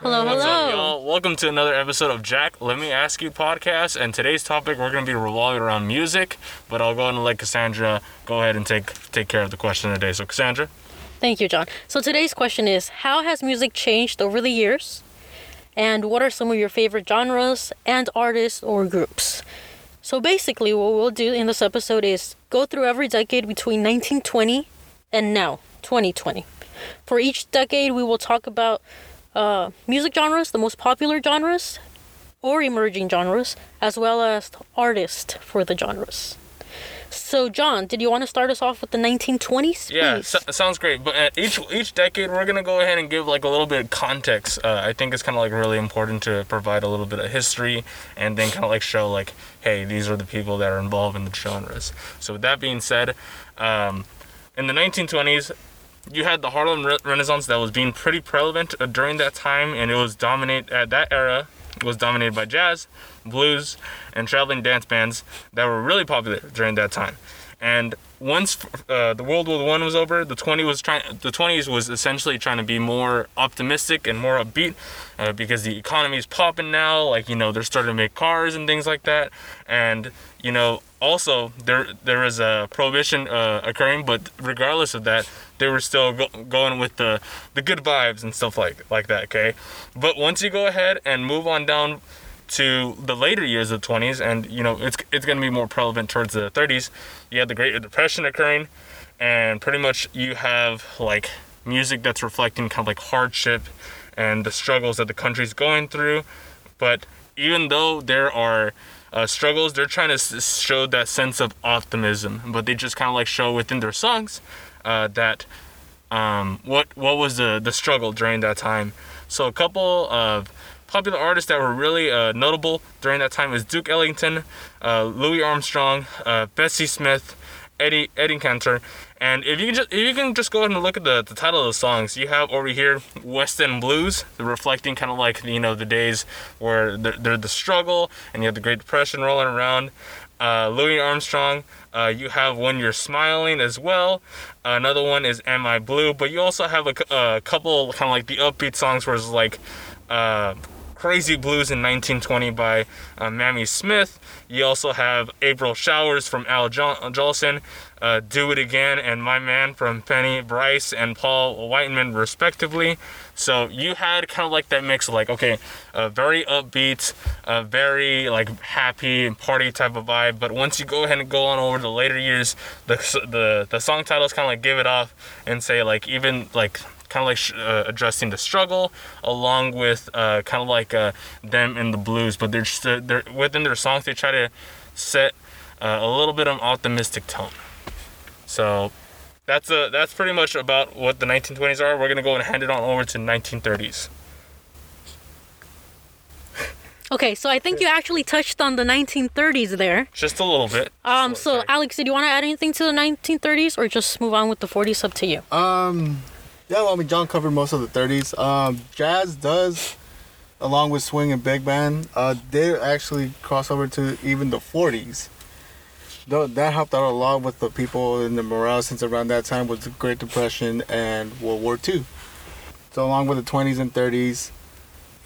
Hello, What's hello. up, y'all? Welcome to another episode of Jack Let Me Ask You podcast. And today's topic we're gonna be revolving around music, but I'll go ahead and let Cassandra go ahead and take take care of the question of the day. So Cassandra, Thank you, John. So today's question is How has music changed over the years? And what are some of your favorite genres and artists or groups? So basically, what we'll do in this episode is go through every decade between 1920 and now, 2020. For each decade, we will talk about uh, music genres, the most popular genres, or emerging genres, as well as artists for the genres. So, John, did you want to start us off with the 1920s? yeah, sounds great. But at each each decade we're gonna go ahead and give like a little bit of context. Uh, I think it's kind of like really important to provide a little bit of history and then kind of like show like, hey, these are the people that are involved in the genres. So with that being said, um, in the 1920s, you had the Harlem Re- Renaissance that was being pretty prevalent uh, during that time, and it was dominate at that era was dominated by jazz, blues, and traveling dance bands that were really popular during that time. And once uh, the World War One was over, the 20 was trying. The 20s was essentially trying to be more optimistic and more upbeat, uh, because the economy is popping now. Like you know, they're starting to make cars and things like that. And you know, also there there is a prohibition uh, occurring, but regardless of that, they were still go- going with the the good vibes and stuff like like that. Okay, but once you go ahead and move on down to the later years of the 20s and you know it's it's going to be more prevalent towards the 30s you have the great depression occurring and pretty much you have like music that's reflecting kind of like hardship and the struggles that the country's going through. But even though there are uh, struggles they're trying to s- show that sense of optimism. But they just kind of like show within their songs uh, that um, what what was the the struggle during that time. So a couple of popular artists that were really uh, notable during that time was Duke Ellington, uh, Louis Armstrong, uh, Bessie Smith, Eddie Eddie Cantor, and if you can just if you can just go ahead and look at the, the title of the songs, you have over here West End Blues, reflecting kind of like you know the days where they're, the struggle and you have the Great Depression rolling around. Uh, Louis Armstrong, uh, you have When You're Smiling as well. another one is Am I Blue? But you also have a, a couple kind of like the upbeat songs where it's like uh, Crazy Blues in 1920 by uh, Mamie Smith. You also have April Showers from Al jo- Jolson, uh, Do It Again, and My Man from Penny Brice and Paul Whiteman, respectively. So you had kind of like that mix of like, okay, a very upbeat, a very like happy and party type of vibe. But once you go ahead and go on over the later years, the the the song titles kind of like give it off and say like even like kind of like sh- uh, addressing the struggle along with uh, kind of like uh, them in the blues but they're just uh, they're within their songs they try to set uh, a little bit of an optimistic tone so that's uh, that's pretty much about what the 1920s are we're gonna go and hand it on over to 1930s Okay, so I think you actually touched on the 1930s there. just a little bit Um, Just so. Alex, did you want to add anything to the 1930s, or just move on with the 40s? Up to you. Um, yeah, well, I mean, John covered most of the 30s. Um, jazz does, along with swing and big band, uh, did actually cross over to even the 40s. Though that helped out a lot with the people in the morale since around that time was the Great Depression and World War II. So along with the 20s and 30s,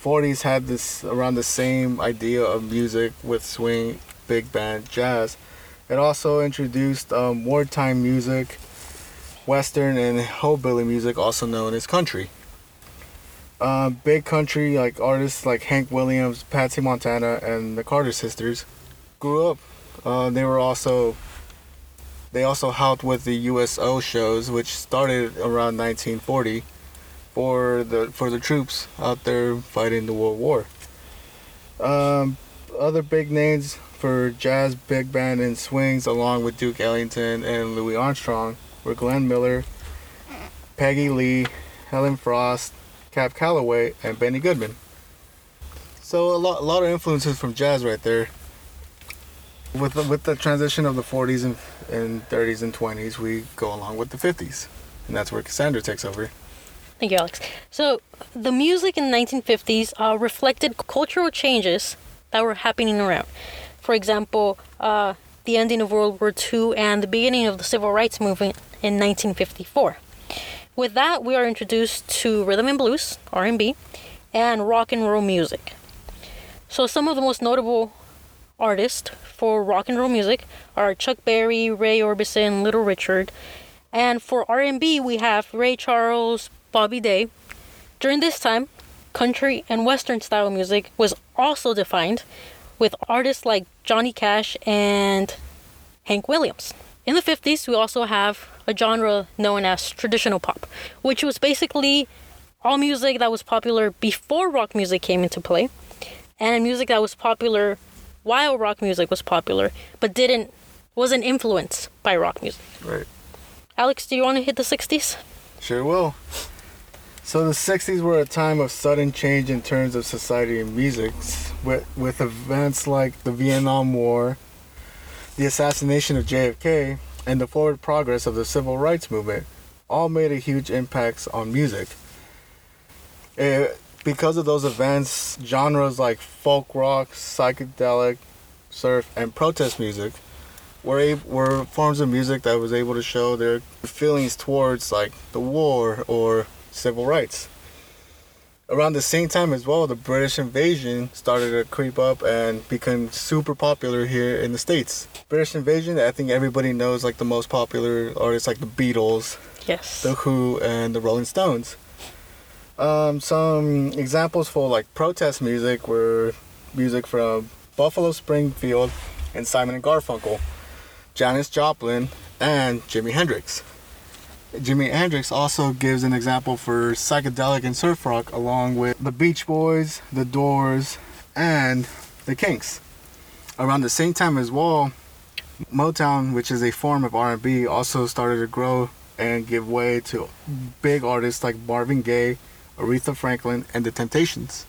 40s had this around the same idea of music with swing, big band, jazz. It also introduced um, wartime music, western and hillbilly music, also known as country. Um, big country like artists like Hank Williams, Patsy Montana, and the Carter Sisters grew up. Uh, they were also they also helped with the USO shows, which started around 1940 for the for the troops out there fighting the World War. Um, other big names for jazz, big band, and swings, along with Duke Ellington and Louis Armstrong, were Glenn Miller, Peggy Lee, Helen Forrest, Cab Calloway, and Benny Goodman. So a lot, a lot of influences from jazz right there. With the, with the transition of the 40s and, and 30s and 20s, we go along with the 50s, and that's where Cassandra takes over. Thank you, Alex. So, the music in the 1950s uh, reflected cultural changes that were happening around. For example, uh, the ending of World War II and the beginning of the Civil Rights Movement in 1954. With that, we are introduced to rhythm and blues, R&B, and rock and roll music. So some of the most notable artists for rock and roll music are Chuck Berry, Roy Orbison, Little Richard, and for R&B we have Ray Charles, Bobby Day. During this time, country and western style music was also defined with artists like Johnny Cash and Hank Williams. In the 50s, we also have a genre known as traditional pop, which was basically all music that was popular before rock music came into play and music that was popular while rock music was popular but didn't wasn't influenced by rock music. Right. Alex, do you want to hit the 60s? Sure will. So the 60s were a time of sudden change in terms of society and music, with, with events like the Vietnam War, the assassination of JFK, and the forward progress of the civil rights movement all made a huge impact on music. It, because of those events, genres like folk rock, psychedelic, surf, and protest music were were forms of music that was able to show their feelings towards like the war or civil rights. Around the same time as well, the British invasion started to creep up and become super popular here in the states. British invasion, I think everybody knows like the most popular artists like the Beatles, Yes. the Who, and the Rolling Stones. Um, some examples for like protest music were music from Buffalo Springfield and Simon and Garfunkel, Janis Joplin, and Jimi Hendrix. Jimi Hendrix also gives an example for psychedelic and surf rock, along with the Beach Boys, the Doors, and the Kinks. Around the same time as well, Motown, which is a form of R&B, also started to grow and give way to big artists like Marvin Gaye, Aretha Franklin, and The Temptations.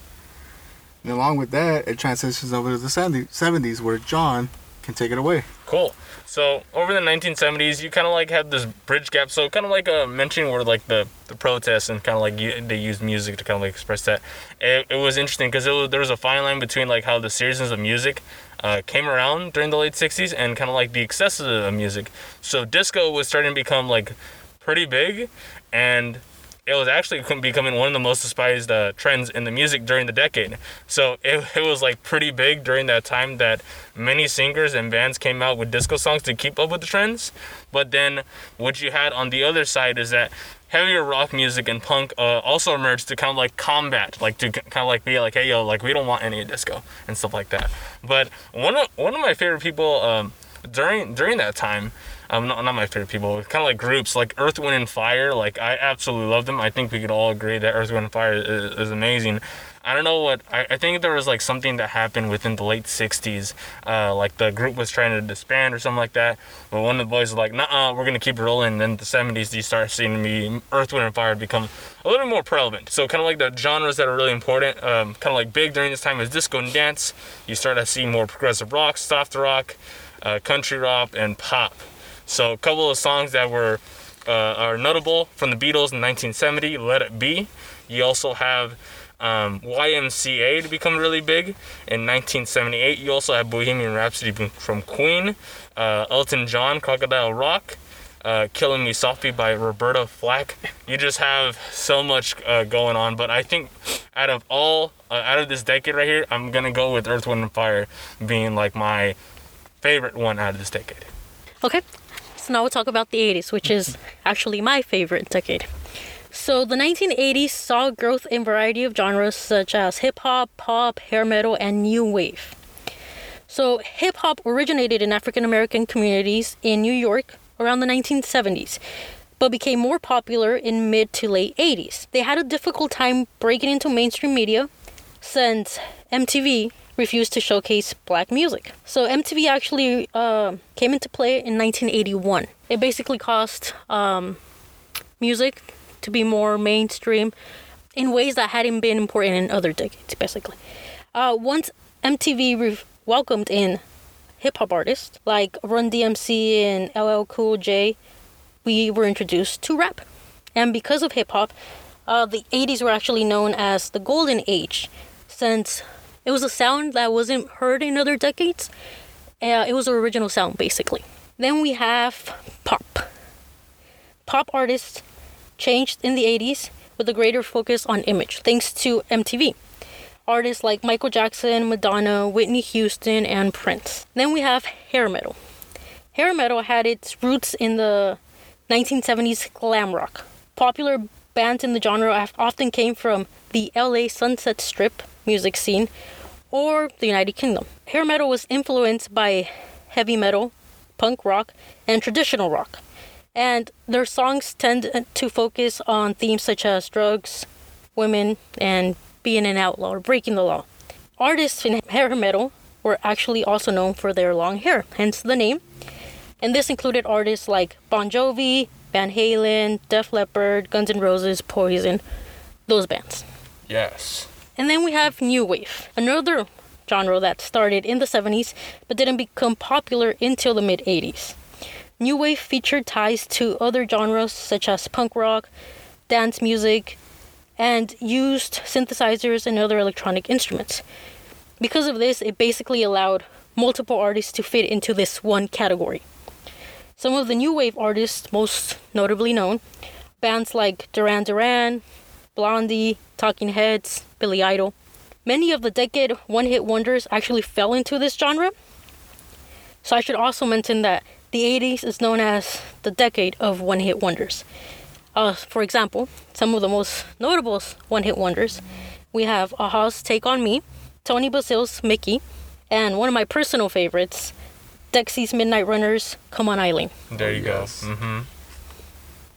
And along with that, it transitions over to the 70s where John can take it away. Cool. So over the 1970s, you kind of like had this bridge gap. So kind of like uh, mentioning where like the the protests and kind of like you, they used music to kind of like express that. It, it was interesting because there was a fine line between like how the seriousness of music uh, came around during the late 60s and kind of like the excesses of music. So disco was starting to become like pretty big, and it was actually becoming one of the most despised uh, trends in the music during the decade. So it, it was like pretty big during that time that many singers and bands came out with disco songs to keep up with the trends. But then what you had on the other side is that heavier rock music and punk uh, also emerged to kind of like combat, like to kind of like be like, hey yo, like we don't want any disco and stuff like that. But one of one of my favorite people um, during during that time um, not, not my favorite people, kind of like groups like Earth, Wind, and Fire. Like I absolutely love them. I think we could all agree that Earth, Wind, and Fire is, is amazing. I don't know what I, I think there was like something that happened within the late '60s, uh, like the group was trying to disband or something like that. But one of the boys was like, "Nah, we're gonna keep rolling." And then the '70s, you start seeing me Earth, Wind, and Fire become a little more prevalent. So kind of like the genres that are really important, um, kind of like big during this time is disco and dance. You start to see more progressive rock, soft rock, uh, country rock, and pop. So a couple of songs that were uh, are notable from the Beatles in 1970, "Let It Be." You also have um, YMCA to become really big in 1978. You also have Bohemian Rhapsody from Queen, uh, Elton John, Crocodile Rock. Uh, Killing Me Softly by Roberta Flack. You just have so much uh, going on, but I think out of all, uh, out of this decade right here, I'm gonna go with Earth, Wind, and Fire being like my favorite one out of this decade. Okay, so now we'll talk about the 80s, which is actually my favorite decade. So the 1980s saw growth in variety of genres such as hip hop, pop, hair metal, and new wave. So hip hop originated in African American communities in New York around the 1970s, but became more popular in mid to late 80s. They had a difficult time breaking into mainstream media since MTV refused to showcase black music. So MTV actually uh, came into play in 1981. It basically caused um, music to be more mainstream in ways that hadn't been important in other decades, basically. Uh, once MTV re- welcomed in hip hop artists like Run DMC and LL Cool J, we were introduced to rap. And because of hip hop, uh, the 80s were actually known as the golden age, since it was a sound that wasn't heard in other decades. Uh, it was an original sound, basically. Then we have pop. Pop artists changed in the 80s with a greater focus on image, thanks to MTV. Artists like Michael Jackson, Madonna, Whitney Houston, and Prince. Then we have hair metal. Hair metal had its roots in the 1970s glam rock. Popular bands in the genre often came from the LA Sunset Strip music scene or the United Kingdom. Hair metal was influenced by heavy metal, punk rock, and traditional rock. And their songs tend to focus on themes such as drugs, women, and being an outlaw or breaking the law. Artists in hair metal were actually also known for their long hair, hence the name. And this included artists like Bon Jovi, Van Halen, Def Leppard, Guns N' Roses, Poison, those bands. Yes. And then we have New Wave, another genre that started in the 70s but didn't become popular until the mid 80s. New Wave featured ties to other genres such as punk rock, dance music, and used synthesizers and other electronic instruments. Because of this, it basically allowed multiple artists to fit into this one category. Some of the new wave artists, most notably known, bands like Duran Duran, Blondie, Talking Heads, Billy Idol. Many of the decade one hit wonders actually fell into this genre. So I should also mention that the 80s is known as the decade of one hit wonders. Uh, for example, some of the most notable one hit wonders we have a-ha's Take on Me, Toni Basil's Mickey, and one of my personal favorites, Dexy's Midnight Runners, Come on Eileen. There you Yes. go. Mm-hmm.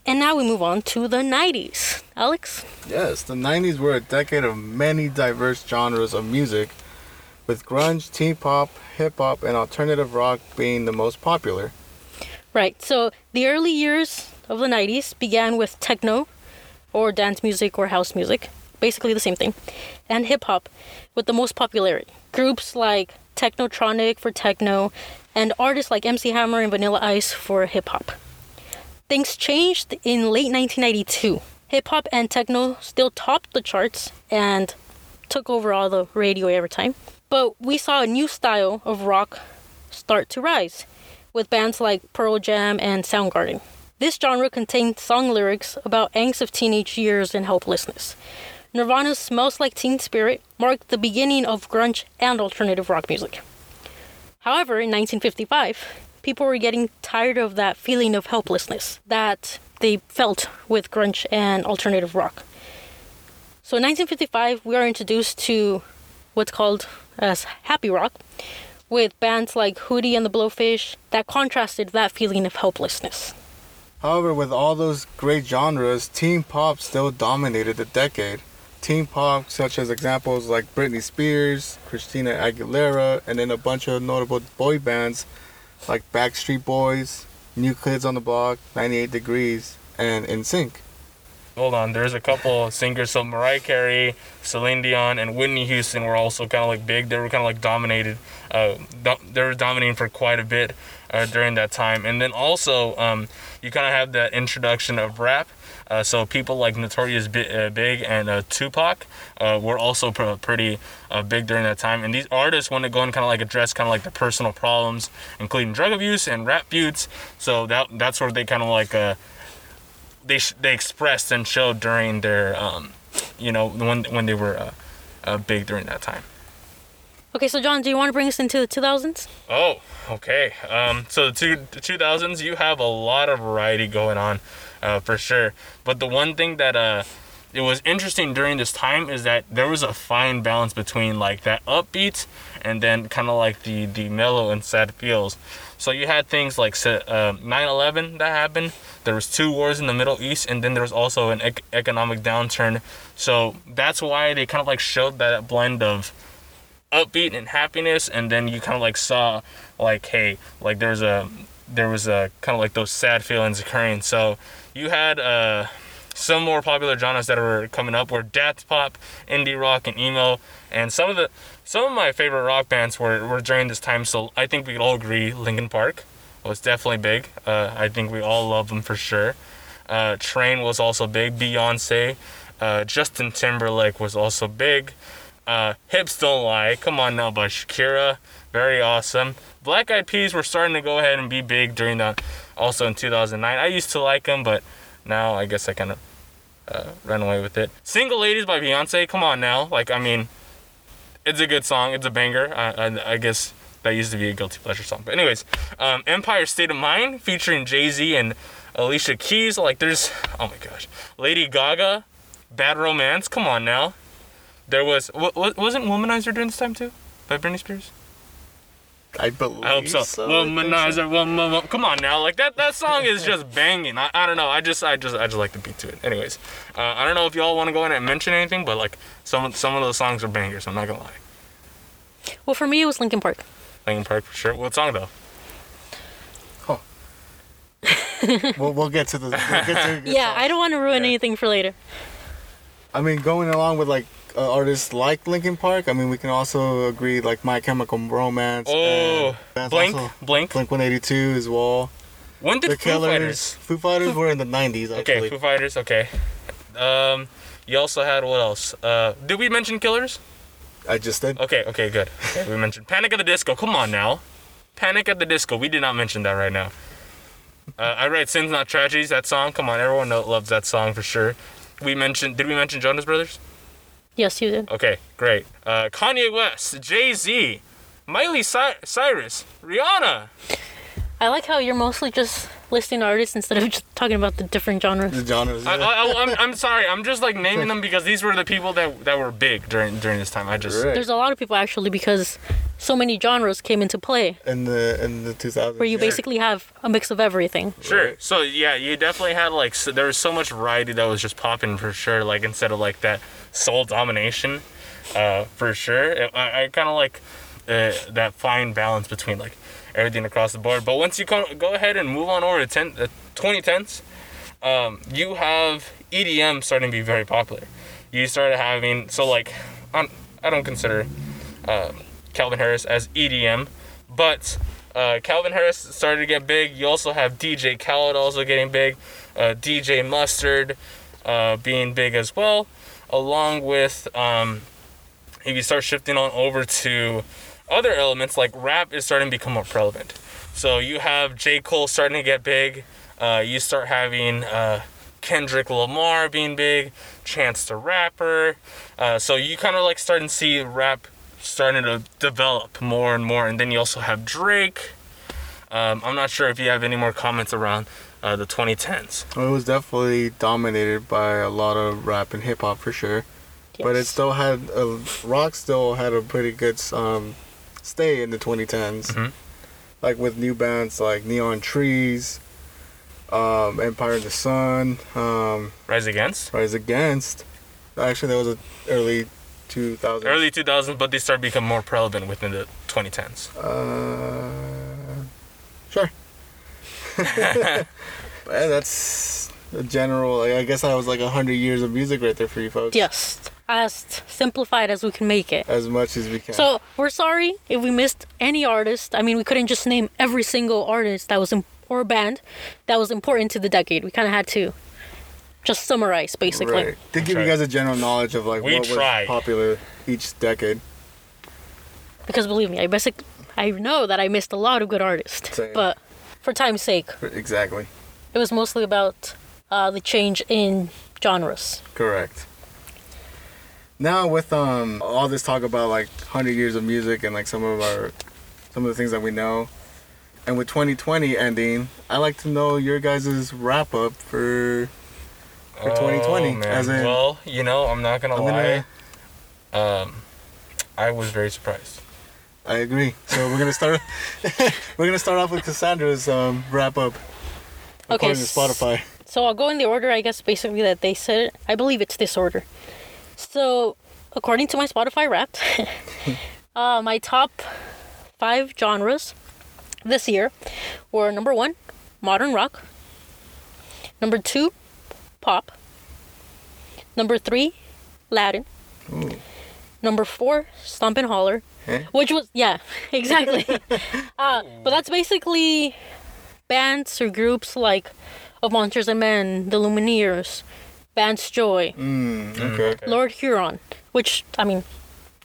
And now we move on to the 90s. Alex? Yes, the 90s were a decade of many diverse genres of music, with grunge, teen pop, hip hop, and alternative rock being the most popular. Right, so the early years of the 90s began with techno, or dance music, or house music, basically the same thing, and hip hop with the most popularity. Groups like Technotronic for techno, and artists like MC Hammer and Vanilla Ice for hip hop. Things changed in late 1992. Hip hop and techno still topped the charts and took over all the radio airtime. But we saw a new style of rock start to rise with bands like Pearl Jam and Soundgarden. This genre contained song lyrics about angst of teenage years and helplessness. Nirvana's Smells Like Teen Spirit marked the beginning of grunge and alternative rock music. However, in 1955, people were getting tired of that feeling of helplessness that they felt with grunge and alternative rock. So in 1955, we are introduced to what's called as happy rock, with bands like Hootie and the Blowfish that contrasted that feeling of helplessness. However, with all those great genres, teen pop still dominated the decade. Teen pop, such as examples like Britney Spears, Christina Aguilera, and then a bunch of notable boy bands like Backstreet Boys, New Kids on the Block, 98 Degrees, and NSYNC. Hold on, there's a couple singers. So Mariah Carey, Celine Dion, and Whitney Houston were also kind of like big. They were kind of like dominated. Uh, do- they were dominating for quite a bit uh, during that time. And then also, um, you kind of have the introduction of rap. Uh, so people like Notorious B- uh, Big and uh, Tupac uh, were also pr- pretty uh, big during that time. And these artists want to go and kind of like address kind of like their personal problems, including drug abuse and rap feuds. So that that's where they kind of like uh, they sh- they expressed and showed during their um, you know when when they were big during that time. Okay, so John, do you want to bring us into the 2000s? Oh, okay. Um, so the two the two thousands, you have a lot of variety going on, uh, for sure. But the one thing that uh, it was interesting during this time is that there was a fine balance between like that upbeat and then kind of like the the mellow and sad feels. So you had things like uh, 9/11 that happened. There was two wars in the Middle East, and then there was also an ec- economic downturn. So that's why they kind of like showed that blend of upbeat and happiness and then you kind of like saw like hey like there's a there was a kind of like those sad feelings occurring. So you had uh some more popular genres that were coming up were death pop indie rock and emo. And some of the some of my favorite rock bands were, were during this time so i think we could all agree linkin park was definitely big. Uh, i think we all love them for sure. Uh, train was also big. Beyonce uh, justin timberlake was also big uh, Hips Don't Lie, Come On Now by Shakira, very awesome. Black Eyed Peas were starting to go ahead and be big during the, also in 2009. I used to like them, but now I guess I kind of, uh, ran away with it. Single Ladies by Beyonce. Come on now. Like I mean, it's a good song. It's a banger. I, I, I guess that used to be a guilty pleasure song. But anyways, um, Empire State of Mind featuring Jay Z and Alicia Keys. Like there's oh my gosh, Lady Gaga, Bad Romance. Come on now. There was what wasn't Womanizer during this time too, by Britney Spears. I believe I hope so. I think so. Womanizer, woman, woman. Come on now, like that. That song is just banging. I, I don't know. I just I just I just like the beat to it. Anyways, uh, I don't know if y'all want to go in and mention anything, but like some some of those songs are bangers. I'm not gonna lie. Well, for me, it was Linkin Park. Linkin Park for sure. What song though? We'll, we'll get to the. We'll get to the Yeah, I don't want to ruin Yeah. anything for later. I mean, going along with like uh, artists like Linkin Park, I mean, we can also agree like My Chemical Romance. Oh, and Blink, Blink. Blink 182 as well. When did The Foo Killers. Fighters? Foo Fighters were in the 90s, Okay. Foo Fighters. Okay. Um, you also had what else? Uh, did we mention Killers? I just did. Okay, okay, good. Okay, we mentioned Panic at the Disco. Come on now. Panic at the Disco. We did not mention that right now. Uh, I read Sins Not Tragedies, that song. Come on, everyone loves that song for sure. We mentioned, did we mention Jonas Brothers? Yes, you did. Okay, great. Uh, Kanye West, Jay Z, Miley Cy- Cyrus, Rihanna. I like how you're mostly just listing artists instead of just talking about the different genres. The genres. I, yeah. I, I'm, I'm sorry, I'm just like naming them because these were the people that, that were big during during this time. I just. Right. There's a lot of people actually because so many genres came into play in the in the 2000s. where you yeah. basically have a mix of everything. Sure. Right. So yeah, you definitely had like so, there was so much variety that was just popping for sure. Like instead of like that soul domination, uh, for sure. It- I, I kind of like uh, that fine balance between like everything across the board. But once you go, go ahead and move on over to 10, uh, 2010s, um, you have EDM starting to be very popular. You started having so like I'm, I don't consider um, Calvin Harris as EDM, but uh, Calvin Harris started to get big. You also have DJ Khaled also getting big, uh, DJ Mustard uh, being big as well, along with um, if you start shifting on over to other elements like rap is starting to become more prevalent. So you have J. Cole starting to get big. Uh, you start having uh, Kendrick Lamar being big, Chance the Rapper. Uh, so you kind of like starting to see rap starting to develop more and more. And then you also have Drake. Um, I'm not sure if you have any more comments around uh, the 2010s. It was definitely dominated by a lot of rap and hip hop for sure. But it still had a, rock still had a pretty good um, stay in the 2010s. Mhm. Like with new bands like Neon Trees, um, Empire of the Sun, um, Rise Against. Rise Against. Actually, that was an early 2000s. Early 2000s, but they start becoming more prevalent within the 2010s. Uh, sure. but yeah, that's a general. I guess that was like a hundred years of music right there for you folks. Yes, as simplified as we can make it. As much as we can. So we're sorry if we missed any artist. I mean, we couldn't just name every single artist that was in, or band that was important to the decade. We kind of had to just summarize, basically. right. to give you guys a general knowledge of like We what tried. was popular each decade. Because believe me, I basic, I know that I missed a lot of good artists. Same. But for time's sake, Exactly. it was mostly about uh, the change in genres. Correct. Now with um all this talk about like hundred years of music and like some of our some of the things that we know, and with 2020 ending, I like to know your guys' wrap up for for 2020. Oh, man. As in, well, you know, I'm not gonna I'm lie. gonna- Um, I was very surprised. I agree. So we're gonna start. we're gonna start off with Cassandra's um, wrap up. Okay, According to Spotify. So I'll go in the order, I guess, basically that they said. I believe it's this order. So, according to my Spotify Wrapped, uh, my top five genres this year were number one, modern rock. Number two, pop. Number three, Latin. Ooh. Number four, Stomp and Holler. Eh? Which was, yeah, exactly. uh, but that's basically bands or groups like of Monsters and Men, the Lumineers, Vance Joy, Mm, okay. Lord Huron. Which I mean,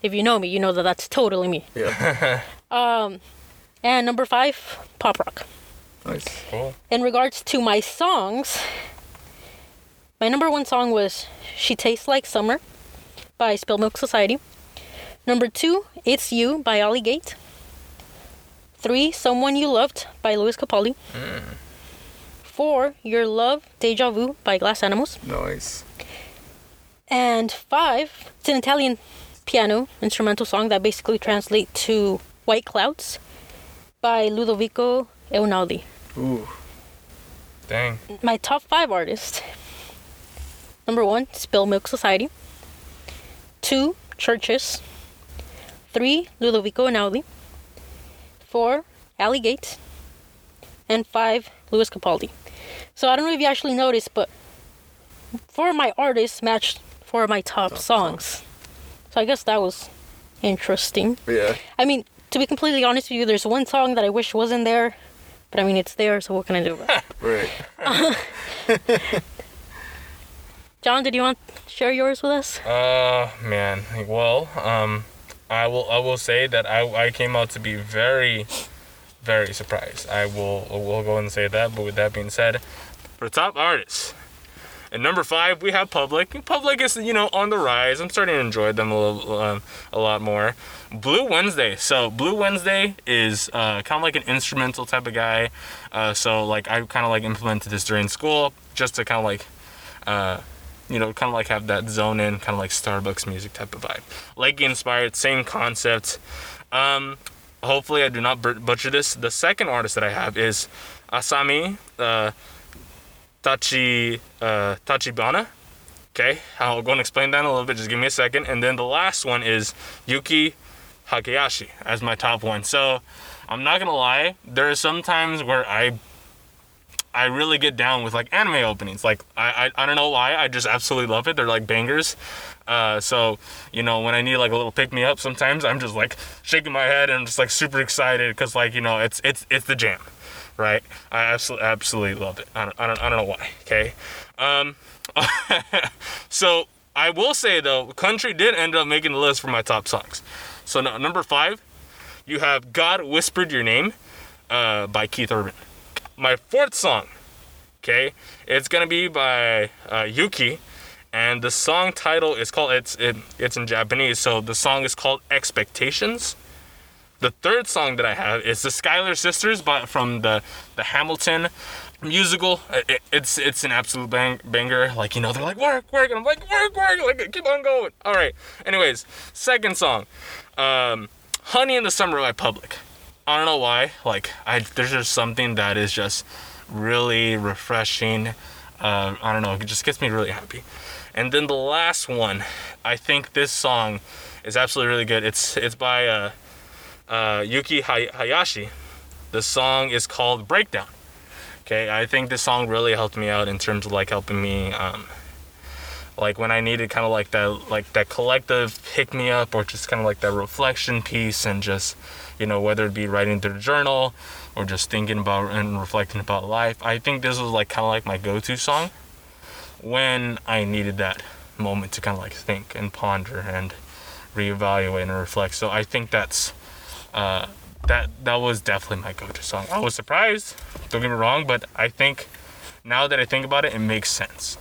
if you know me, you know that that's totally me. Yeah. Um, and number five, pop rock. nice. Cool. In regards to my songs, My number one song was She Tastes Like Summer by Spilt Milk Society. Number two, It's You by Ali Gatie. Three, Someone You Loved by Lewis Capaldi. Hmm. Four, Your Love, Deja Vu by Glass Animals. Nice. And five, it's an Italian piano instrumental song that basically translates to White Clouds by Ludovico Einaudi. Ooh. Dang. My top five artists. Number one, Spilt Milk Society. Two, Churches. Three, Ludovico Einaudi. Four, Ali Gatie. And five, Lewis Capaldi. So I don't know if you actually noticed, but four of my artists matched four of my top, Top songs. So I guess that was interesting. Yeah. I mean, to be completely honest with you, there's one song that I wish wasn't there, but I mean, it's there, so what can I do about it? Right. John, did you want to share yours with us? Uh, man. Well, um, I will. I will say that I, I came out to be very, very surprised. I will. Will go and say that. But with that being said, for top artists, at number five we have Public. Public is you know on the rise. I'm starting to enjoy them a little, um, a lot more. Blue Wednesday. So Blue Wednesday is uh, kind of like an instrumental type of guy. Uh, so like I kind of like implemented this during school just to kind of like. Uh, you know, kind of like have that zone in, kind of like Starbucks music type of vibe. Leggy inspired, same concept. Um, hopefully, I do not butcher this. The second artist that I have is Asami uh, Tachi uh, Tachibana. Okay, I'll go and explain that in a little bit. Just give me a second. And then the last one is Yuki Hakeyashi as my top one. So I'm not gonna lie, there are some times where I I really get down with like anime openings. Like I, I I don't know why. I just absolutely love it. They're like bangers. Uh, so you know when I need like a little pick me up, sometimes I'm just like shaking my head and I'm just like super excited because like you know it's it's it's the jam, right? I absolutely absolutely love it. I don't I don't, I don't know why. Okay. Um, so I will say though, country did end up making the list for my top songs. So no, number five, you have "God Whispered Your Name" uh, by Keith Urban my fourth song, okay, it's gonna be by uh, Yuki, and the song title is called it's it, it's in Japanese, so the song is called Expectations. The third song that I have is the Schuyler Sisters, but from the the Hamilton musical. It, it's it's an absolute bang, banger. Like you know, they're like work work, and I'm like work work, like keep on going. All right. Anyways, second song, um, Honey in the Summer by Public. I don't know why. Like I there's just something that is just really refreshing. Uh, I don't know. It just gets me really happy. And then the last one, I think this song is absolutely really good. It's it's by uh, uh, Yuki Hay- Hayashi. The song is called Breakdown. Okay, I think this song really helped me out in terms of like helping me um, like when I needed kind of like that like that collective pick me up or just kind of like that reflection piece and just you know whether it be writing through the journal or just thinking about and reflecting about life. I think this was like kind of like my go-to song when I needed that moment to kind of like think and ponder and reevaluate and reflect. So I think that's uh, that that was definitely my go-to song. I was surprised, don't get me wrong, but I think now that I think about it, it makes sense.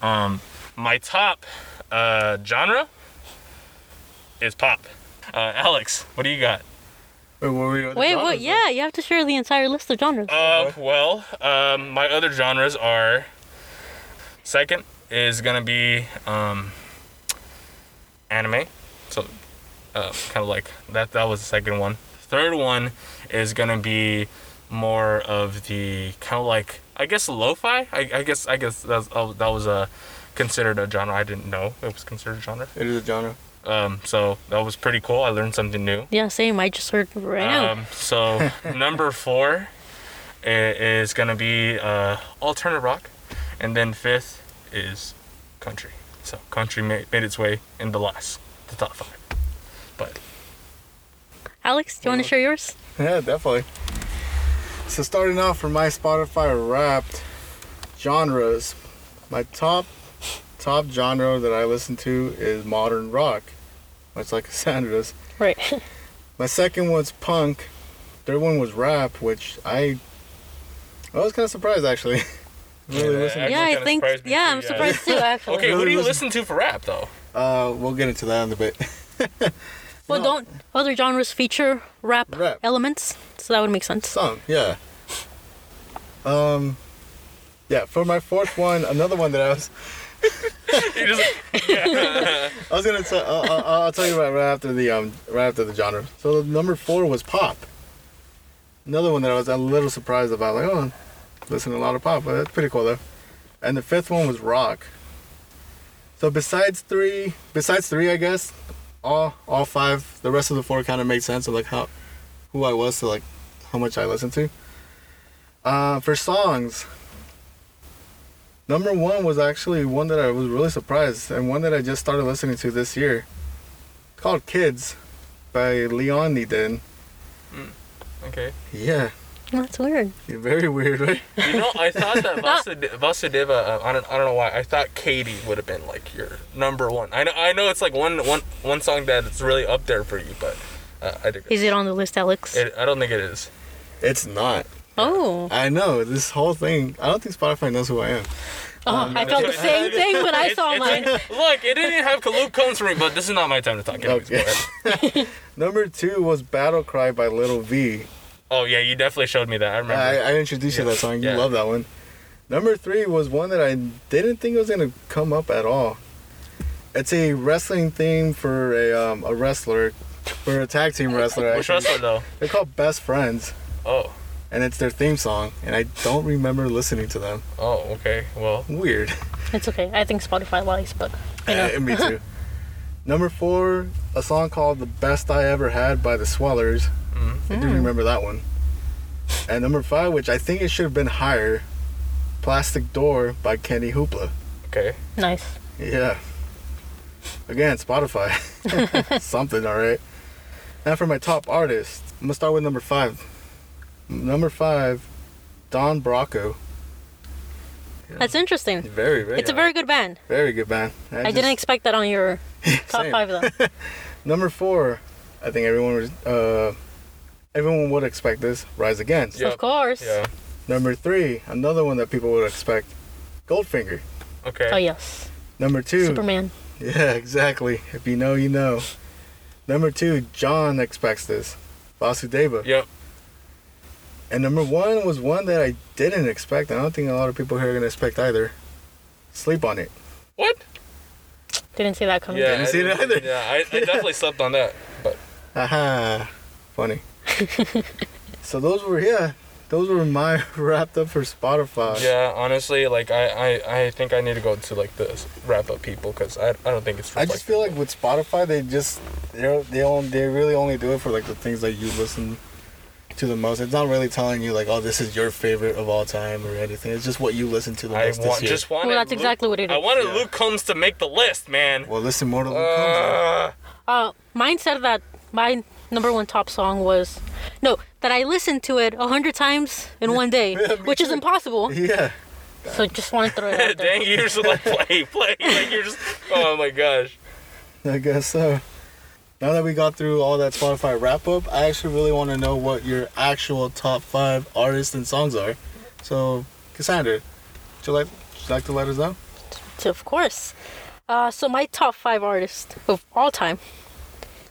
Um, my top uh, genre is pop. Uh, Alex, what do you got? Wait, what were your Wait, what? though? Yeah, you have to share the entire list of genres. Uh, well, um, my other genres are. Second is gonna be um, anime, so uh, kind of like that. That was the second one. Third one is gonna be more of the kind of like I guess lo-fi. I, I guess I guess that's, uh, that was a considered a genre. I didn't know it was considered a genre. It is a genre. Um, so that was pretty cool. I learned something new. yeah, same. I just heard right now. Um, so number four is gonna be uh, alternative rock, and then fifth is country. So country made, made its way in the last, the top five. But Alex, do you want to share yours? Yeah, definitely. So starting off for my Spotify Wrapped genres, my top top genre that I listen to is modern rock, much like Cassandra's. Right. My second was punk. Third one was rap, which I I was kind of surprised actually. Really Yeah, listen. yeah, I think. Yeah, too, I'm yeah. surprised too. Actually. Okay, who do you listen- listen to for rap though? Uh, we'll get into that in a bit. Well, No. don't other genres feature rap, Rap. elements? So that would make sense. Song, yeah. Um, yeah. For my fourth one, another one that I was, Just I was gonna tell. Uh, uh, I'll tell you right, right after the um, right after the genre. So number four was pop. Another one that I was a little surprised about. Like, oh, listen to a lot of pop, but that's pretty cool though. And the fifth one was rock. So besides three, besides three, I guess, all all five, the rest of the four kind of made sense of like how, who I was to like, how much I listened to. Uh, for songs, number one was actually one that I was really surprised and one that I just started listening to this year. Called "Kids" by Leon Neden. okay. Yeah, That's weird. You're very weird, right? You know, I thought that Vasud- Vasudeva. Uh, I don't, I don't know why. I thought Katie would have been like your number one. I know, I know it's like one, one, one song that it's really up there for you, but uh, I think Is it on the list, Alex? it, I don't think it is. It's not. Oh, I know this whole thing. I don't think Spotify knows who I am. oh I felt the same thing when I It's- saw it's mine. like- look, it didn't have Luke Combs for me, but this is not my time to talk. Anyways, Okay. Number two was "Battle Cry" by Little V. Oh yeah, you definitely showed me that. I remember. I, I introduced you to that song. You Yeah. love that one. Number three was one that I didn't think was gonna come up at all. It's a wrestling theme for a um, a wrestler, for a tag team wrestler. Which actually. wrestler though? They're called Best Friends, Oh, and it's their theme song. And I don't remember listening to them. oh, okay. Well, Weird. It's okay. I think Spotify lies, but you know. Eh, Me too. Number four, a song called "The Best I Ever Had" by the Swellers. mm, I do remember that one. And number five, which I think it should have been higher, "Plastic Door" by Kenny Hoopla. okay. nice. Yeah. Again, Spotify. Something, all right. Now for my top artist, I'm gonna start with number five. Number five, Don Broco. That's interesting. Very, very, It's a very good band. very good band. I didn't expect that on your top five though. Number four, I think everyone was, uh, everyone would expect this. Rise Against. Yeah. Of course. Yeah. Number three, another one that people would expect, Goldfinger. Okay. Oh yes. Number two, Superman. Yeah, exactly. If you know, you know. Number two, John expects this. Vasudeva. Yep. And number one was one that I didn't expect. I don't think a lot of people here are gonna expect either. Sleep on it. What? Didn't see that coming. Yeah. Didn't I see it either. Yeah, I, I definitely slept on that. But Haha. Funny. so those were yeah, those were my wrapped up for Spotify. yeah, honestly, like I, I, I think I need to go to like the wrap up people because I, I don't think it's. I just feel like with Spotify, they just they they only, they really only do it for like the things that you listen to the most. It's not really telling you like, oh, this is your favorite of all time or anything. It's just what you listen to the I most want this year. just wanted. Well, that's Luke- exactly what it I wanted Yeah. Luke Combs to make the list, man. well, listen more to Luke Combs. Uh, Uh, mine said that my number one top song was no that I listened to it a hundred times in one day, Yeah, me which is impossible. yeah. So just want to throw it out there. dang, you're just like play, play. Like you're just. Oh my gosh. I guess so. Now that we got through all that Spotify wrap up, I actually really want to know what your actual top five artists and songs are. So, Cassandra, would you like, would you like to let us know? Of course. Uh, so my top five artists of all time.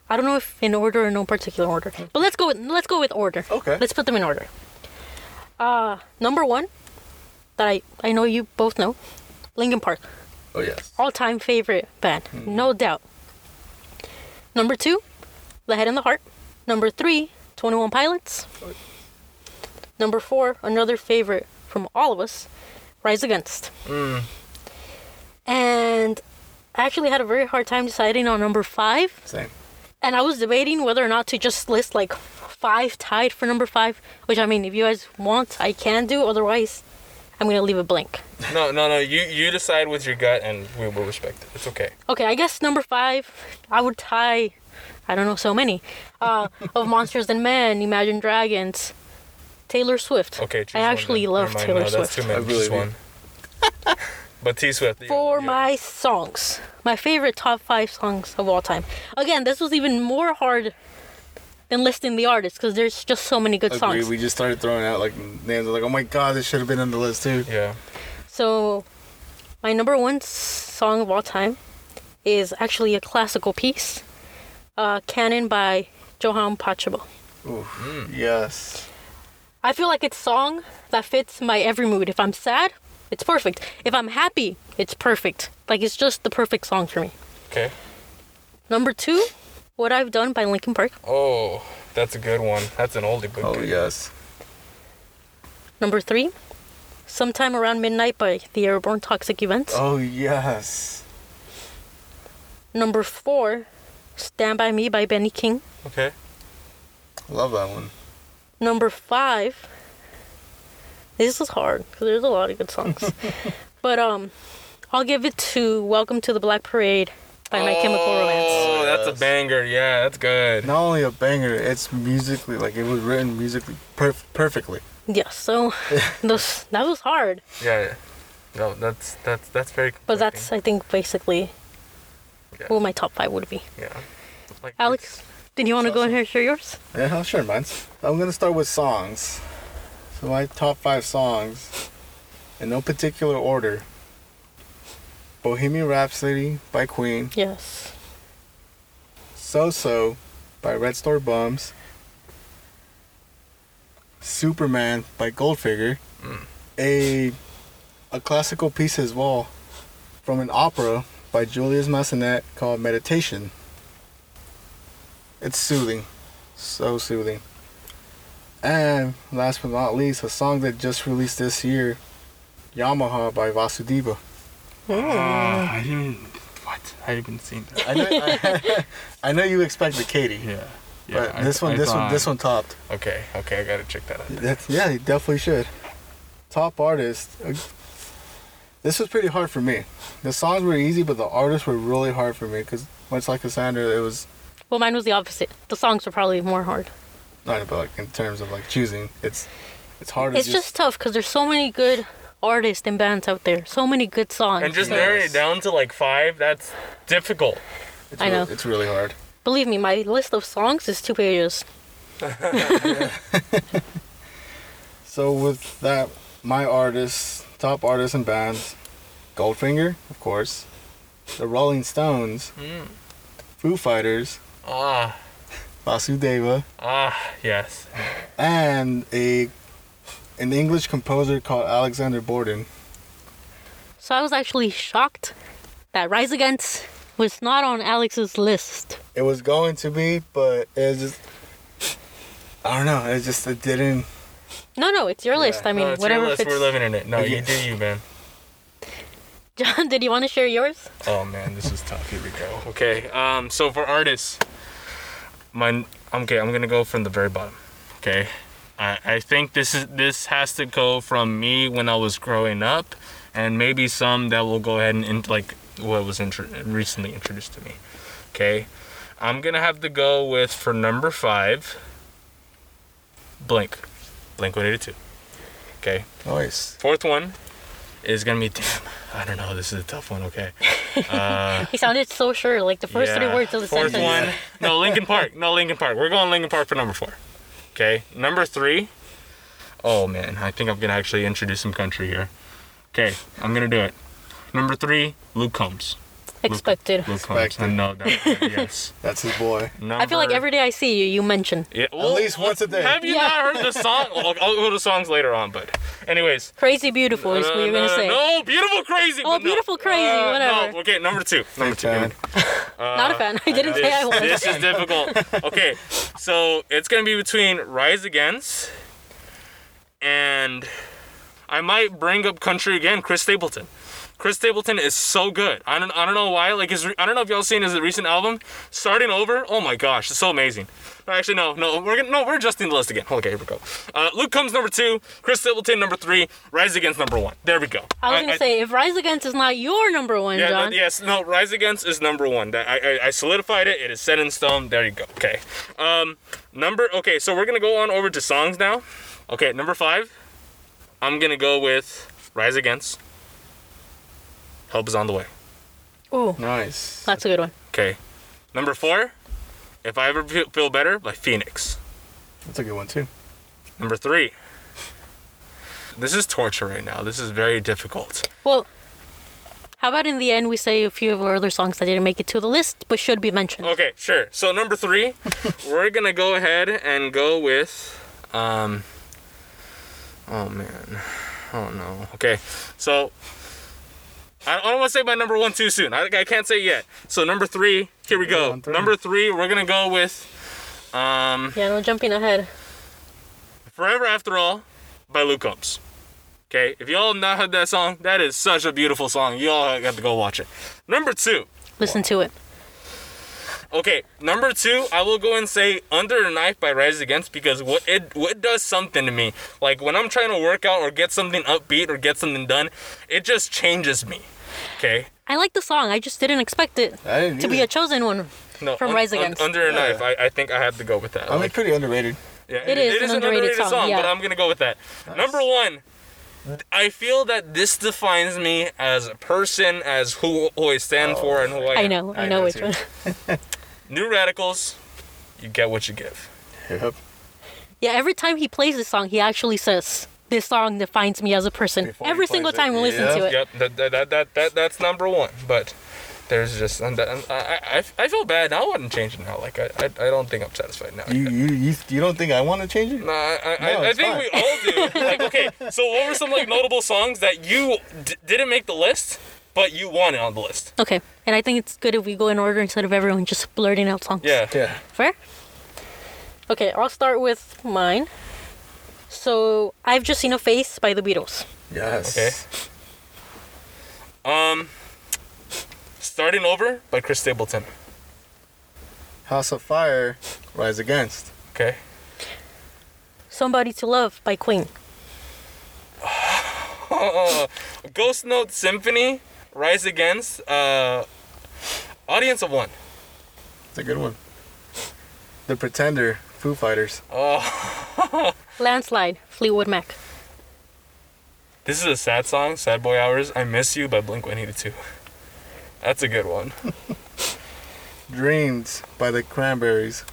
I don't know if in order or no particular order, but let's go with let's go with order. Okay. Let's put them in order. Uh, number one, that I I know you both know, Linkin Park, Oh yes. all time favorite band, no doubt. Number two, The Head and the Heart. Number three, Twenty One Pilots. Number four, another favorite from all of us, Rise Against. Mm. And I actually had a very hard time deciding on number five. Same. And I was debating whether or not to just list like five tied for number five. Which I mean, if you guys want, I can do. Otherwise, I'm gonna leave it blank. No, no, no. You you decide with your gut, and we will respect it. It's okay. Okay, I guess number five, I would tie. I don't know so many uh, of Monsters and Men, Imagine Dragons, Taylor Swift. Okay. Choose I actually then. love Taylor no, That's Swift. too many. I believe Just you. one. but T Swift. For you- my songs, my favorite top five songs of all time. Again, this was even more hard than listing the artists because there's just so many good Agree. songs. We just started throwing out like names. Like, oh my god, this should have been on the list too. Yeah. So, my number one song of all time is actually a classical piece, uh, "Canon" by Johann Pachelbel. Oof. Yes. I feel like it's song that fits my every mood. If I'm sad, it's perfect. If I'm happy, it's perfect. Like it's just the perfect song for me. Okay. Number two, "What I've Done" by Linkin Park. Oh, that's a good one. That's an oldie but Oh good. yes. Number three, "Sometime Around Midnight" by The Airborne Toxic Events. Oh yes. Number four, "Stand by Me" by Benny King. Okay. Love that one. Number five. This is hard because there's a lot of good songs, but um, I'll give it to "Welcome to the Black Parade" by My Chemical Romance. Oh, that's a banger. Yeah, that's good. Not only a banger, it's musically like it was written musically perf- perfectly. Yeah, so those that was hard, Yeah. yeah. No, that's that's that's very. but that's I think basically Yeah. what my top five would be. yeah. Like Alex, did you want to go in here and share yours? Yeah, I'll share mine. I'm gonna start with songs. So my top five songs, in no particular order. Bohemian Rhapsody by Queen, Yes. So So by Red Store Bums, Superman by Goldfinger, Mm. a a classical piece as well from an opera by Julius Massenet called Meditation. It's soothing, so soothing. And last but not least, a song that just released this year, Yamaha by Vasudeva. Ah, I didn't. What? I haven't seen that. I know, I, I know you expected Katie, Yeah. but I- this one, I this one, this one topped. Okay. Okay. I gotta check that out. That's, yeah, you definitely should. Top artist. uh, This was pretty hard for me. The songs were easy, but the artists were really hard for me because, much like Cassandra, it was Well, mine was the opposite. The songs were probably more hard. not about like in terms of like choosing. It's it's hard It's to just tough because there's so many good artists and bands out there. So many good songs. And just So, narrowing it down to like five. That's difficult. It's I really- know. it's really hard. believe me, my list of songs is two pages. So with that, my artists, top artists and bands, Goldfinger, of course, the Rolling Stones, Mm. Foo Fighters, Ah. Vasudeva, Ah. Yes. and a an English composer called Alexander Borden. So I was actually shocked that Rise Against was not on Alex's list. It was going to be, but it was just I don't know. It just it didn't. No, no, it's your Yeah. list. I mean, no, it's whatever your list. fits. We're living in it. No, you do you, man. John, did you want to share yours? Oh man, this is tough. Here we go. Okay. Um. So for artists, my okay, I'm gonna go from the very bottom. Okay. I I think this is this has to go from me when I was growing up, and maybe some that will go ahead and in, like what was intro- recently introduced to me. Okay. I'm gonna have to go with for number five. Blink, Blink 182. Okay. Nice. Fourth one is gonna be damn. I don't know. This is a tough one. Okay. Uh, He sounded so sure, like the first three words of the Fourth sentence. one. No, Linkin Park. No, Linkin Park. We're going Linkin Park for number four. Okay. Number three. Oh man, I think I'm gonna actually introduce some country here. Okay, I'm gonna do it. Number three, Luke Combs. Expected. Luke Combs. I Expected. know that. yes. That's his boy. I feel like every day I see you, you mention Yeah, At least once a day. Have you Yeah. not heard the song? Well, I'll go to songs later on, but anyways. "Crazy Beautiful" is what you're gonna no, say. No, beautiful crazy. Oh, but no. Beautiful Crazy, Uh, whatever. No, okay, number two. Number two. fan. Not a fan. I didn't say I This, was. this is difficult. Okay, so it's gonna be between Rise Against and I might bring up country again. Chris Stapleton. Chris Stapleton is so good. I don't, I don't know why. Like his, I don't know if y'all seen his recent album, Starting Over. Oh my gosh, it's so amazing. Actually, no, no, we're gonna, no, we're adjusting the list again. Okay, here we go. Uh, Luke Combs number two. Chris Stapleton number three. Rise Against number one. There we go. I was gonna say if Rise Against is not your number one, Yeah, no, John. yes, no. Rise Against is number one. That I, I, I solidified it. It is set in stone. There you go. Okay. Um, number. Okay, so we're gonna go on over to songs now. Okay, number five. I'm gonna go with Rise Against. Help is on the way. Ooh, Nice. that's a good one. Okay. Number four. If I ever feel better by Phoenix. That's a good one too. Number three. This is torture right now. This is very difficult. Well, how about in the end we say a few of our other songs that didn't make it to the list but should be mentioned? Okay, sure. So number three, we're gonna go ahead and go with, um. Oh man, oh no. Okay, so I I don't want to say my number one too soon. I, I can't say yet. So number three, here we go. One, three. Number three, we're gonna go with, um, Yeah, no jumping ahead. "Forever After All" by Luke Combs. Okay, if y'all have not heard that song, that is such a beautiful song. Y'all got to go watch it. Number two, Listen to it. Okay, number two, I will go and say "Under the Knife" by Rise Against because what it what it does something to me. Like when I'm trying to work out or get something upbeat or get something done, it just changes me. Okay, I like the song. I just didn't expect it didn't to be a chosen one. no, From Rise Against. Under a Yeah. Knife, I, I think I have to go with that. I mean, Like, pretty underrated. yeah, It is it is an underrated song, yeah. but I'm gonna go with that. Number one. I feel that this defines me as a person, as who, who I stand oh, for, and who I am. I know, I, I know know which too. one. New Radicals, you get what you give. Yep. Yeah, every time he plays this song, he actually says, "This song defines me as a person." Before every plays single it, time we listen yeah. to it. Yep, that, that, that, that, that that's number one. But there's just and, and I, I I feel bad. I wouldn't change it now. Like I, I, I don't think I'm satisfied now. You, you you you don't think I want to change it? No, I, I, No, I, I think fine. we all do. like, okay, so what were some like notable songs that you d- didn't make the list, but you wanted on the list? Okay, and I think it's good if we go in order instead of everyone just blurting out songs. Yeah. Yeah. Fair? Okay, I'll start with mine. So, I've just seen a face by the Beatles. Yes. Okay. Um, starting over by Chris Stapleton. House of Fire, Rise Against. Okay. Somebody to Love by Queen. Ghost Note Symphony, Rise Against, uh, Audience of One. It's a good one. The Pretender, Foo Fighters. Oh, Landslide, Fleetwood Mac. this is a sad song, Sad Boy Hours. I Miss You by Blink 182. That's a good one. Dreams by the Cranberries.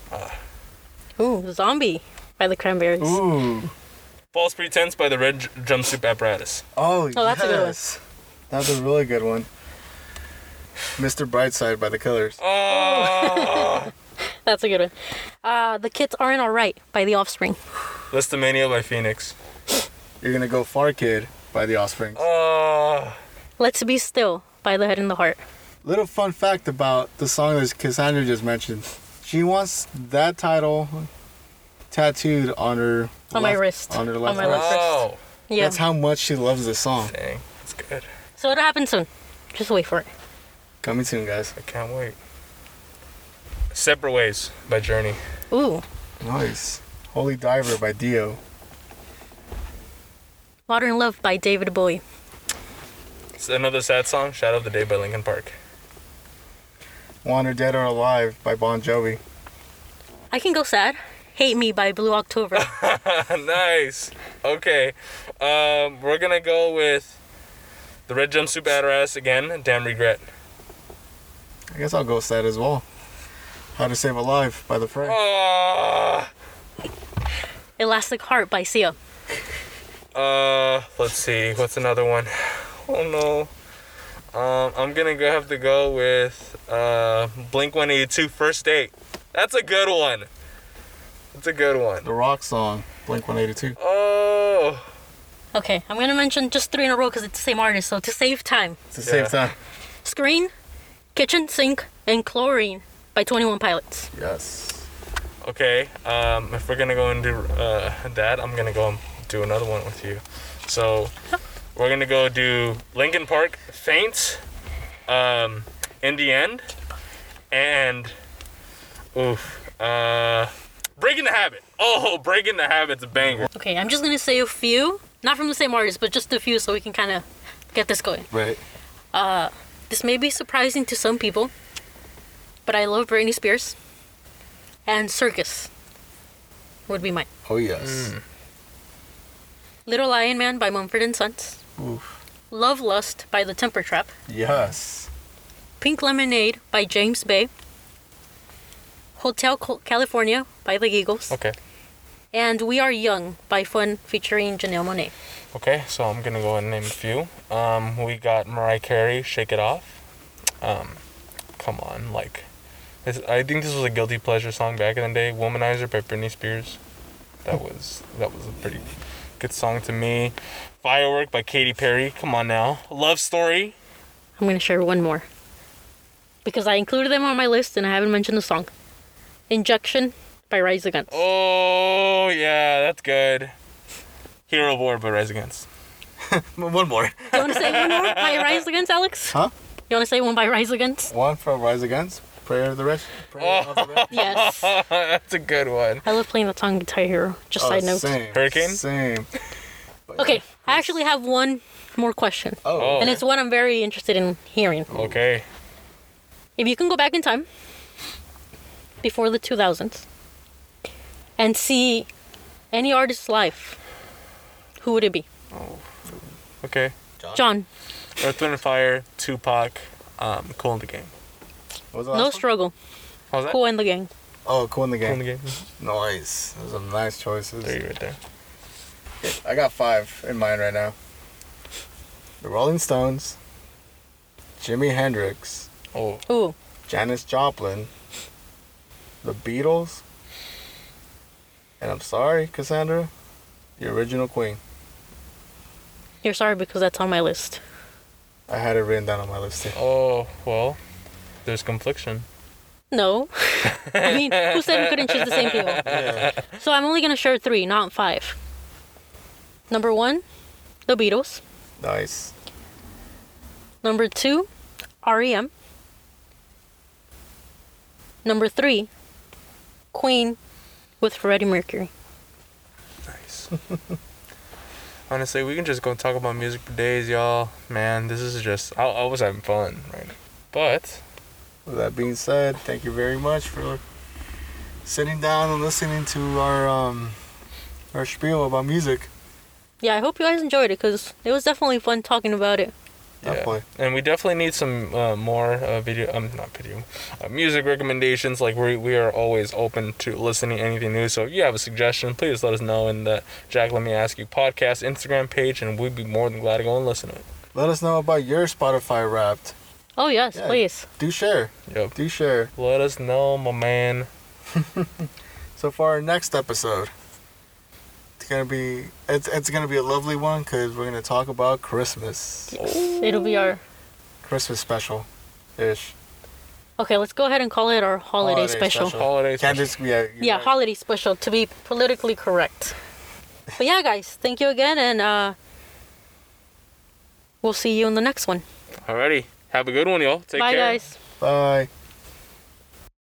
Ooh, Zombie by the Cranberries. Ooh. False Pretense by the Red J- Jumpsuit Apparatus. Oh, Oh, that's a good one. Yes. That's a really good one. Mr. Brightside by the Killers. Oh, That's a good one. Uh, the Kids Aren't Alright by The Offspring. Lisztomania by Phoenix. You're gonna go Far Kid by the Offspring. Oh, Let's Be Still by The Head and the Heart. Little fun fact about the song that Cassandra just mentioned. She wants that title tattooed on her On my wrist. On her On left my wrist. left wrist. oh, Yeah. That's how much she loves this song. dang, that's good. So it'll happen soon. Just wait for it. Coming soon, guys. I can't wait. Separate Ways by Journey. Ooh. Nice. Holy Diver by Dio. Water and Love by David Bowie. It's another sad song, Shadow of the Day by Linkin Park. Wanted Dead or Alive by Bon Jovi. I can go sad. Hate Me by Blue October. nice. Okay. Um, we're gonna go with the Red Jumpsuit Badass again. Damn regret. I guess I'll go that as well. How to Save a Life by The Fray. Ah. Elastic Heart by Sia. Uh, let's see. What's another one? Oh no. Um, I'm gonna go have to go with uh Blink 182 First Date. That's a good one. That's a good one. The Rock song, Blink 182. Oh. Okay, I'm gonna mention just three in a row because it's the same artist, so to save time. It's the same time. Screen, Kitchen Sink, and Chlorine by 21 Pilots. Yes. Okay. Um, if we're gonna go and do uh that, I'm gonna go and do another one with you. So we're gonna go do Linkin Park Faint, um, in the end, and oof, uh, Breaking the Habit. Oh, Breaking the Habit's a banger. Okay, I'm just gonna say a few, not from the same artist, but just a few so we can kind of get this going. Right. Uh, This may be surprising to some people, but I love Britney Spears. And Circus would be mine. Oh, yes. Little Lion Man by Mumford and Sons. Oof. Love Lust by The Temper Trap. Yes. Pink Lemonade by James Bay. Hotel California by The Eagles. Okay. And We Are Young by Fun featuring Janelle Monáe. Okay, so I'm gonna go ahead and name a few. Um, we got Mariah Carey, "Shake It Off." Um, come on, like, this, I think this was a guilty pleasure song back in the day. "Womanizer" by Britney Spears. That was that was a pretty good song to me. "Firework" by Katy Perry. Come on now. "Love Story." I'm gonna share one more because I included them on my list and I haven't mentioned the song. Injection by Rise Against. Oh yeah, that's good. "Hero War by Rise Against. One more. You want to say one more by Rise Against, Alex? Huh? You want to say one by Rise Against? One from Rise Against. Prayer of the Rich. Prayer of the Rich. Yes. that's a good one. I love playing the song Guitar Hero. Just Oh, side note. Same. Hurricane? Same. Okay, I actually have one more question, Oh. Oh. and it's one I'm very interested in hearing. Okay. If you can go back in time before the 2000s and see any artist's life, who would it be? Oh, Okay. John, Earth, Wind, and Fire, Tupac, um, Cool in the Game. What was the no one? struggle. How's that? Kool and the Gang. Oh, cool in the Cool in the Game. Nice. Those are nice choices. There you right there. I got five in mind right now. The Rolling Stones, Jimi Hendrix, Oh, Ooh, Janis Joplin, the Beatles, and I'm sorry, Cassandra, the original Queen. you're sorry because that's on my list. I had it written down on my list too. oh, well, there's confliction. No. I mean, who said we couldn't choose the same people? So I'm only going to share three, not five. Number one, The Beatles. Nice. Number two, REM. Number three, Queen with Freddie Mercury. Nice. Honestly, we can just go talk about music for days, y'all. Man, this is just, I, I was having fun right now. But, With that being said, thank you very much for sitting down and listening to our um our spiel about music. Yeah, I hope you guys enjoyed it because it was definitely fun talking about it. Definitely. yeah. And we definitely need some uh, more uh, video, um, not video, uh, music recommendations. Like, we, we are always open to listening to anything new. So if you have a suggestion, please let us know in the Jack Let Me Ask You podcast Instagram page, and we'd be more than glad to go and listen to it. Let us know about your Spotify Wrapped. Oh, yes, Yeah. please. Do share. Yep. Do share. Let us know, my man. So for our next episode, it's gonna be it's it's gonna be a lovely one because we're gonna talk about Christmas, Yes. It'll be our. Christmas special, ish. Okay, let's go ahead and call it our holiday, Holiday special. special. Holiday Can't special. just yeah. you're Yeah, right. holiday special to be politically correct. But yeah, guys, thank you again, and uh, we'll see you in the next one. Alrighty. Have a good one, y'all. Take Bye, care. guys. Bye.